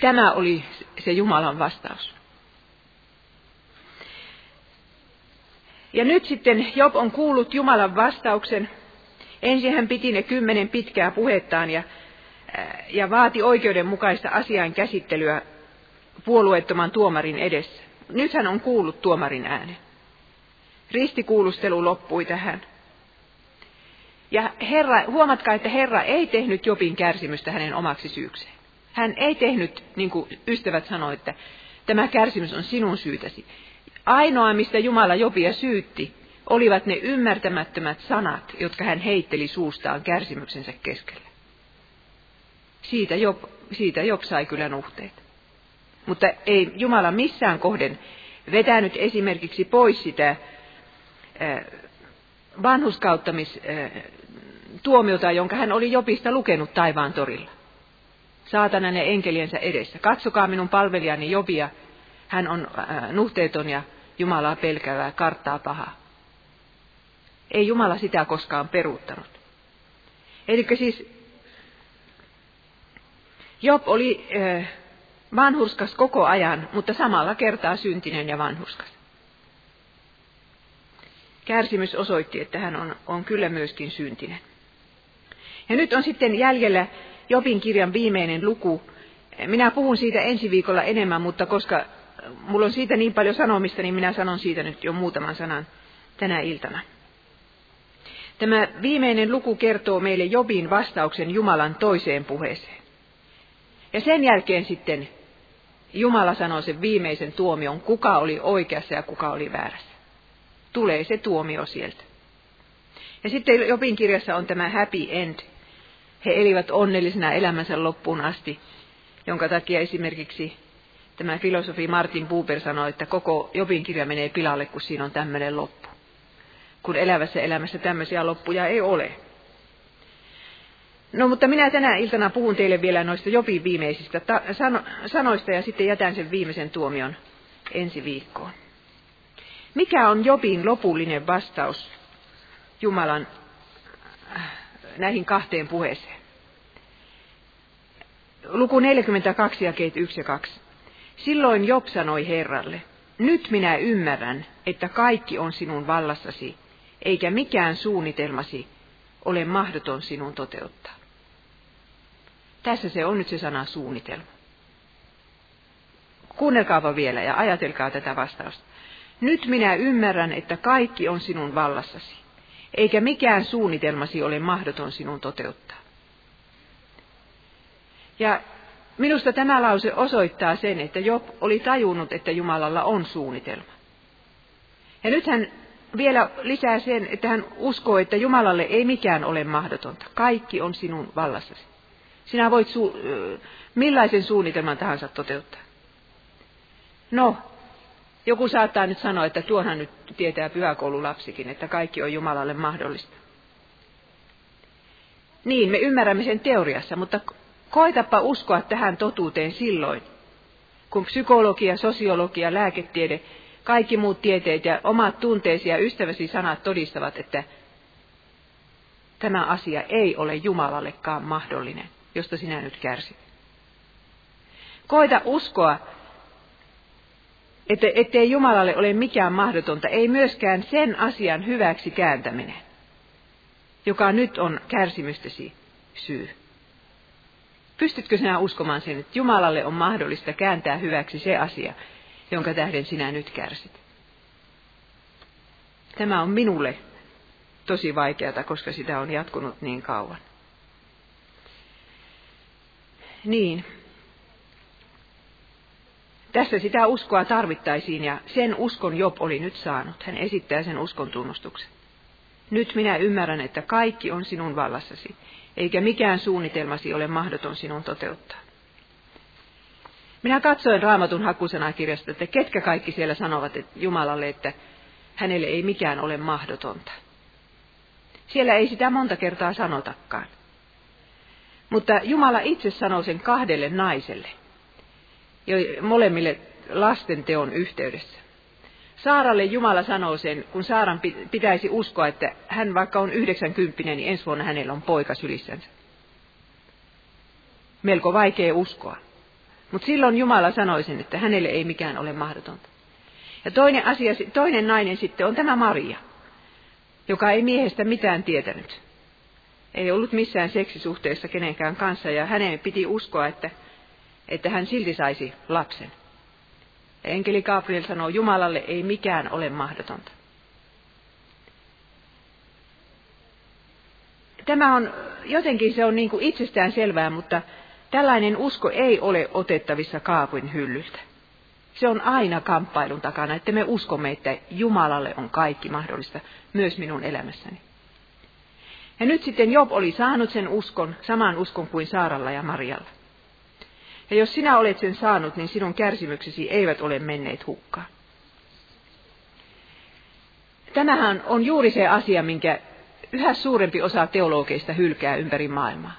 tämä oli se Jumalan vastaus. Ja nyt sitten Job on kuullut Jumalan vastauksen. Ensin hän piti ne kymmenen pitkää puhettaan ja, ja vaati oikeudenmukaista asian käsittelyä puolueettoman tuomarin edessä. Nyt hän on kuullut tuomarin äänen. Ristikuulustelu loppui tähän. Ja Herra, huomatkaa, että Herra ei tehnyt Jobin kärsimystä hänen omaksi syykseen. Hän ei tehnyt, niin kuin ystävät sanoivat, että tämä kärsimys on sinun syytäsi. Ainoa, mistä Jumala Jobia syytti, olivat ne ymmärtämättömät sanat, jotka hän heitteli suustaan kärsimyksensä keskellä. Siitä Job, siitä Job sai kyllä nuhteet. Mutta ei Jumala missään kohden vetänyt esimerkiksi pois sitä vanhuskauttamistuomiota, jonka hän oli Jopista lukenut taivaan torilla. Saatanan ja enkeliensä edessä. Katsokaa minun palvelijani Jobia. Hän on nuhteeton ja Jumalaa pelkävää, karttaa pahaa. Ei Jumala sitä koskaan peruuttanut. Eli siis Job oli vanhurskas koko ajan, mutta samalla kertaa syntinen ja vanhurskas. Kärsimys osoitti, että hän on, on kyllä myöskin syntinen. Ja nyt on sitten jäljellä Jobin kirjan viimeinen luku. Minä puhun siitä ensi viikolla enemmän, mutta koska mulla on siitä niin paljon sanomista, niin minä sanon siitä nyt jo muutaman sanan tänä iltana. Tämä viimeinen luku kertoo meille Jobin vastauksen Jumalan toiseen puheeseen. Ja sen jälkeen sitten Jumala sanoo sen viimeisen tuomion, kuka oli oikeassa ja kuka oli väärässä. Tulee se tuomio sieltä. Ja sitten Jobin kirjassa on tämä happy end. He elivät onnellisena elämänsä loppuun asti, jonka takia esimerkiksi tämä filosofi Martin Buber sanoi, että koko Jobin kirja menee pilalle, kun siinä on tämmöinen loppu. Kun elävässä elämässä tämmöisiä loppuja ei ole. No mutta minä tänä iltana puhun teille vielä noista Jobin viimeisistä sano, sanoista ja sitten jätän sen viimeisen tuomion ensi viikkoon. Mikä on Jobin lopullinen vastaus Jumalan äh, näihin kahteen puheeseen? Luku 42 ja 1 ja 2. Silloin Job sanoi Herralle, nyt minä ymmärrän, että kaikki on sinun vallassasi, eikä mikään suunnitelmasi ole mahdoton sinun toteuttaa. Tässä se on nyt se sana suunnitelma. Kuunnelkaapa vielä ja ajatelkaa tätä vastausta. Nyt minä ymmärrän, että kaikki on sinun vallassasi, eikä mikään suunnitelmasi ole mahdoton sinun toteuttaa. Ja Minusta tämä lause osoittaa sen, että Job oli tajunnut, että Jumalalla on suunnitelma. Ja nyt hän vielä lisää sen, että hän uskoo, että Jumalalle ei mikään ole mahdotonta. Kaikki on sinun vallassasi. Sinä voit su- millaisen suunnitelman tahansa toteuttaa. No, joku saattaa nyt sanoa, että tuonhan nyt tietää pyhäkoululapsikin, että kaikki on Jumalalle mahdollista. Niin, me ymmärrämme sen teoriassa, mutta Koitapa uskoa tähän totuuteen silloin, kun psykologia, sosiologia, lääketiede, kaikki muut tieteet ja omat tunteesi ja ystäväsi sanat todistavat, että tämä asia ei ole Jumalallekaan mahdollinen, josta sinä nyt kärsit. Koita uskoa, että ettei Jumalalle ole mikään mahdotonta, ei myöskään sen asian hyväksi kääntäminen, joka nyt on kärsimystesi syy. Pystytkö sinä uskomaan sen, että Jumalalle on mahdollista kääntää hyväksi se asia, jonka tähden sinä nyt kärsit? Tämä on minulle tosi vaikeata, koska sitä on jatkunut niin kauan. Niin. Tässä sitä uskoa tarvittaisiin ja sen uskon Job oli nyt saanut. Hän esittää sen uskon tunnustuksen. Nyt minä ymmärrän, että kaikki on sinun vallassasi, eikä mikään suunnitelmasi ole mahdoton sinun toteuttaa. Minä katsoin raamatun hakusanakirjasta, että ketkä kaikki siellä sanovat että Jumalalle, että hänelle ei mikään ole mahdotonta. Siellä ei sitä monta kertaa sanotakaan. Mutta Jumala itse sanoo sen kahdelle naiselle, jo molemmille lasten teon yhteydessä. Saaralle Jumala sanoo sen, kun Saaran pitäisi uskoa, että hän vaikka on 90, niin ensi vuonna hänellä on poika sylissänsä. Melko vaikea uskoa. Mutta silloin Jumala sanoi sen, että hänelle ei mikään ole mahdotonta. Ja toinen, asia, toinen nainen sitten on tämä Maria, joka ei miehestä mitään tietänyt. Ei ollut missään seksisuhteessa kenenkään kanssa ja hänen piti uskoa, että, että hän silti saisi lapsen. Enkeli Gabriel sanoo, Jumalalle ei mikään ole mahdotonta. Tämä on, jotenkin se on niin kuin itsestään selvää, mutta tällainen usko ei ole otettavissa kaapun hyllyltä. Se on aina kamppailun takana, että me uskomme, että Jumalalle on kaikki mahdollista, myös minun elämässäni. Ja nyt sitten Job oli saanut sen uskon, saman uskon kuin Saaralla ja Marialla. Ja jos sinä olet sen saanut, niin sinun kärsimyksesi eivät ole menneet hukkaan. Tämähän on juuri se asia, minkä yhä suurempi osa teologeista hylkää ympäri maailmaa.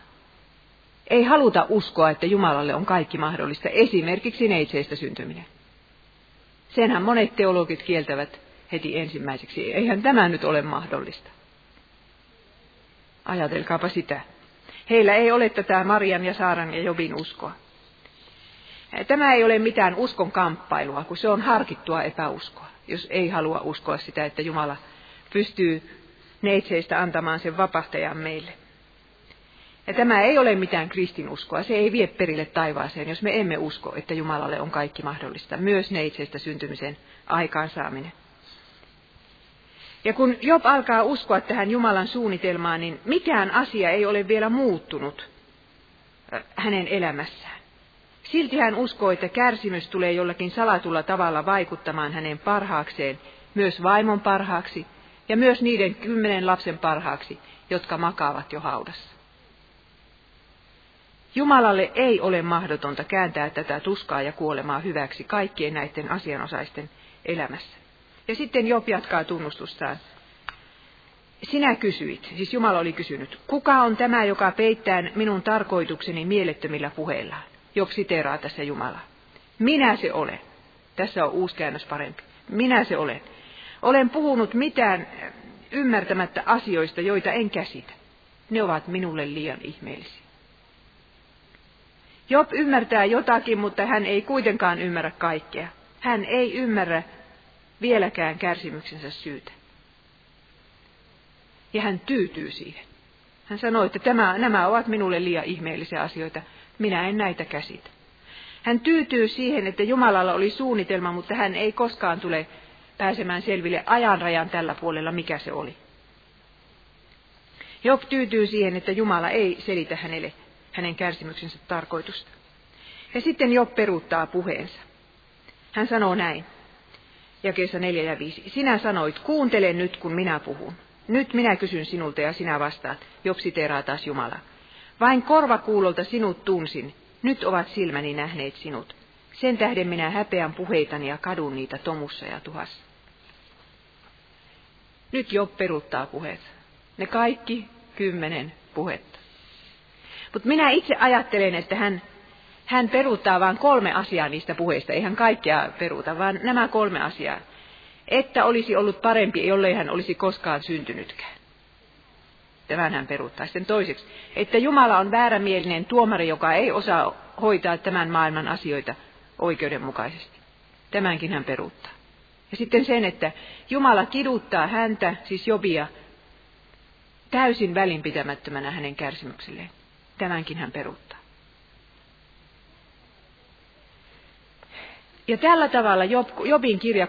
Ei haluta uskoa, että Jumalalle on kaikki mahdollista, esimerkiksi neitseistä syntyminen. Senhän monet teologit kieltävät heti ensimmäiseksi. Eihän tämä nyt ole mahdollista. Ajatelkaapa sitä. Heillä ei ole tätä Marian ja Saaran ja Jobin uskoa. Tämä ei ole mitään uskon kamppailua, kun se on harkittua epäuskoa, jos ei halua uskoa sitä, että Jumala pystyy neitseistä antamaan sen vapahtajan meille. Ja tämä ei ole mitään kristinuskoa, se ei vie perille taivaaseen, jos me emme usko, että Jumalalle on kaikki mahdollista, myös neitseistä syntymisen aikaansaaminen. Ja kun Job alkaa uskoa tähän Jumalan suunnitelmaan, niin mikään asia ei ole vielä muuttunut äh, hänen elämässään. Silti hän uskoo, että kärsimys tulee jollakin salatulla tavalla vaikuttamaan hänen parhaakseen, myös vaimon parhaaksi ja myös niiden kymmenen lapsen parhaaksi, jotka makaavat jo haudassa. Jumalalle ei ole mahdotonta kääntää tätä tuskaa ja kuolemaa hyväksi kaikkien näiden asianosaisten elämässä. Ja sitten Job jatkaa tunnustustaan. Sinä kysyit, siis Jumala oli kysynyt, kuka on tämä, joka peittää minun tarkoitukseni mielettömillä puheillaan? Job siteraa tässä Jumala. Minä se olen. Tässä on uusi käännös parempi. Minä se olen. Olen puhunut mitään ymmärtämättä asioista, joita en käsitä. Ne ovat minulle liian ihmeellisiä. Job ymmärtää jotakin, mutta hän ei kuitenkaan ymmärrä kaikkea. Hän ei ymmärrä vieläkään kärsimyksensä syytä. Ja hän tyytyy siihen. Hän sanoi, että tämä, nämä ovat minulle liian ihmeellisiä asioita. Minä en näitä käsitä. Hän tyytyy siihen, että Jumalalla oli suunnitelma, mutta hän ei koskaan tule pääsemään selville ajanrajan tällä puolella, mikä se oli. Job tyytyy siihen, että Jumala ei selitä hänelle hänen kärsimyksensä tarkoitusta. Ja sitten Job peruuttaa puheensa. Hän sanoo näin, jakeessa 4 ja 5. Sinä sanoit, kuuntele nyt, kun minä puhun. Nyt minä kysyn sinulta ja sinä vastaat. Job siteeraa taas Jumala. Vain korvakuulolta sinut tunsin, nyt ovat silmäni nähneet sinut. Sen tähden minä häpeän puheitani ja kadun niitä tomussa ja tuhassa. Nyt Job peruuttaa puheet. Ne kaikki kymmenen puhetta. Mutta minä itse ajattelen, että hän, hän peruuttaa vain kolme asiaa niistä puheista. Ei hän kaikkea peruuta, vaan nämä kolme asiaa. Että olisi ollut parempi, jollei hän olisi koskaan syntynytkään tämän hän peruuttaa. Sitten toiseksi, että Jumala on väärämielinen tuomari, joka ei osaa hoitaa tämän maailman asioita oikeudenmukaisesti. Tämänkin hän peruuttaa. Ja sitten sen, että Jumala kiduttaa häntä, siis Jobia, täysin välinpitämättömänä hänen kärsimykselleen. Tämänkin hän peruuttaa. Ja tällä tavalla Jobin kirja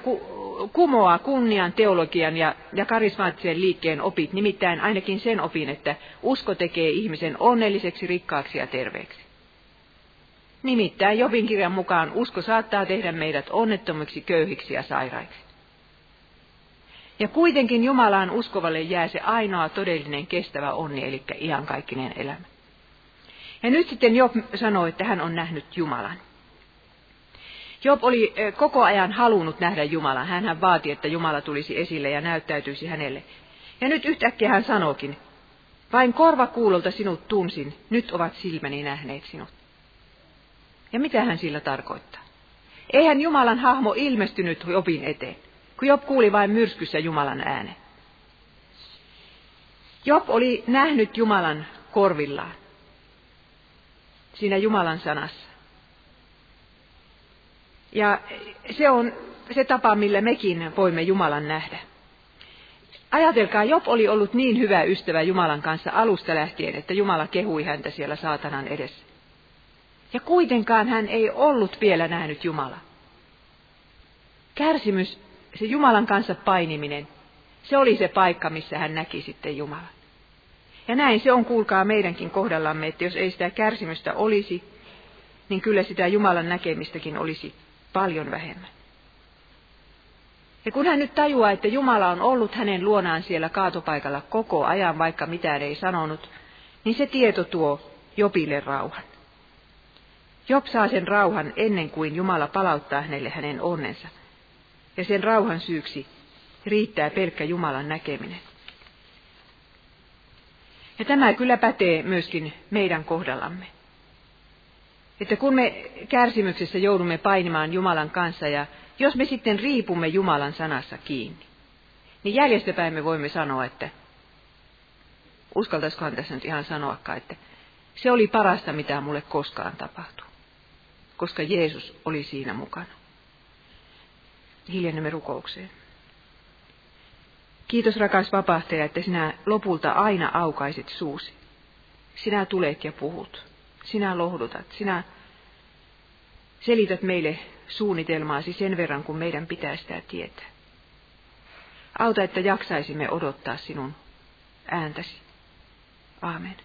kumoaa kunnian, teologian ja, ja karismaattisen liikkeen opit, nimittäin ainakin sen opin, että usko tekee ihmisen onnelliseksi, rikkaaksi ja terveeksi. Nimittäin Jobin kirjan mukaan usko saattaa tehdä meidät onnettomiksi, köyhiksi ja sairaiksi. Ja kuitenkin Jumalaan uskovalle jää se ainoa todellinen kestävä onni, eli iankaikkinen elämä. Ja nyt sitten Job sanoi, että hän on nähnyt Jumalan. Job oli koko ajan halunnut nähdä Jumalan. Hän vaati, että Jumala tulisi esille ja näyttäytyisi hänelle. Ja nyt yhtäkkiä hän sanoikin, vain korvakuulolta sinut tunsin, nyt ovat silmäni nähneet sinut. Ja mitä hän sillä tarkoittaa? Eihän Jumalan hahmo ilmestynyt Jobin eteen, kun Job kuuli vain myrskyssä Jumalan äänen. Job oli nähnyt Jumalan korvillaan, siinä Jumalan sanassa. Ja se on se tapa, millä mekin voimme Jumalan nähdä. Ajatelkaa, Job oli ollut niin hyvä ystävä Jumalan kanssa alusta lähtien, että Jumala kehui häntä siellä saatanan edessä. Ja kuitenkaan hän ei ollut vielä nähnyt Jumalaa. Kärsimys, se Jumalan kanssa painiminen, se oli se paikka, missä hän näki sitten Jumalan. Ja näin se on, kuulkaa meidänkin kohdallamme, että jos ei sitä kärsimystä olisi, niin kyllä sitä Jumalan näkemistäkin olisi paljon vähemmän. Ja kun hän nyt tajuaa, että Jumala on ollut hänen luonaan siellä kaatopaikalla koko ajan, vaikka mitään ei sanonut, niin se tieto tuo Jopille rauhan. Job saa sen rauhan ennen kuin Jumala palauttaa hänelle hänen onnensa. Ja sen rauhan syyksi riittää pelkkä Jumalan näkeminen. Ja tämä kyllä pätee myöskin meidän kohdallamme. Että kun me kärsimyksessä joudumme painimaan Jumalan kanssa ja jos me sitten riipumme Jumalan sanassa kiinni, niin jäljestäpäin me voimme sanoa, että uskaltaisikohan tässä nyt ihan sanoakaan, että se oli parasta, mitä mulle koskaan tapahtui, koska Jeesus oli siinä mukana. Hiljennemme rukoukseen. Kiitos rakas vapahtaja, että sinä lopulta aina aukaisit suusi. Sinä tulet ja puhut. Sinä lohdutat. Sinä selität meille suunnitelmaasi sen verran, kun meidän pitää sitä tietää. Auta, että jaksaisimme odottaa sinun ääntäsi. Aamen.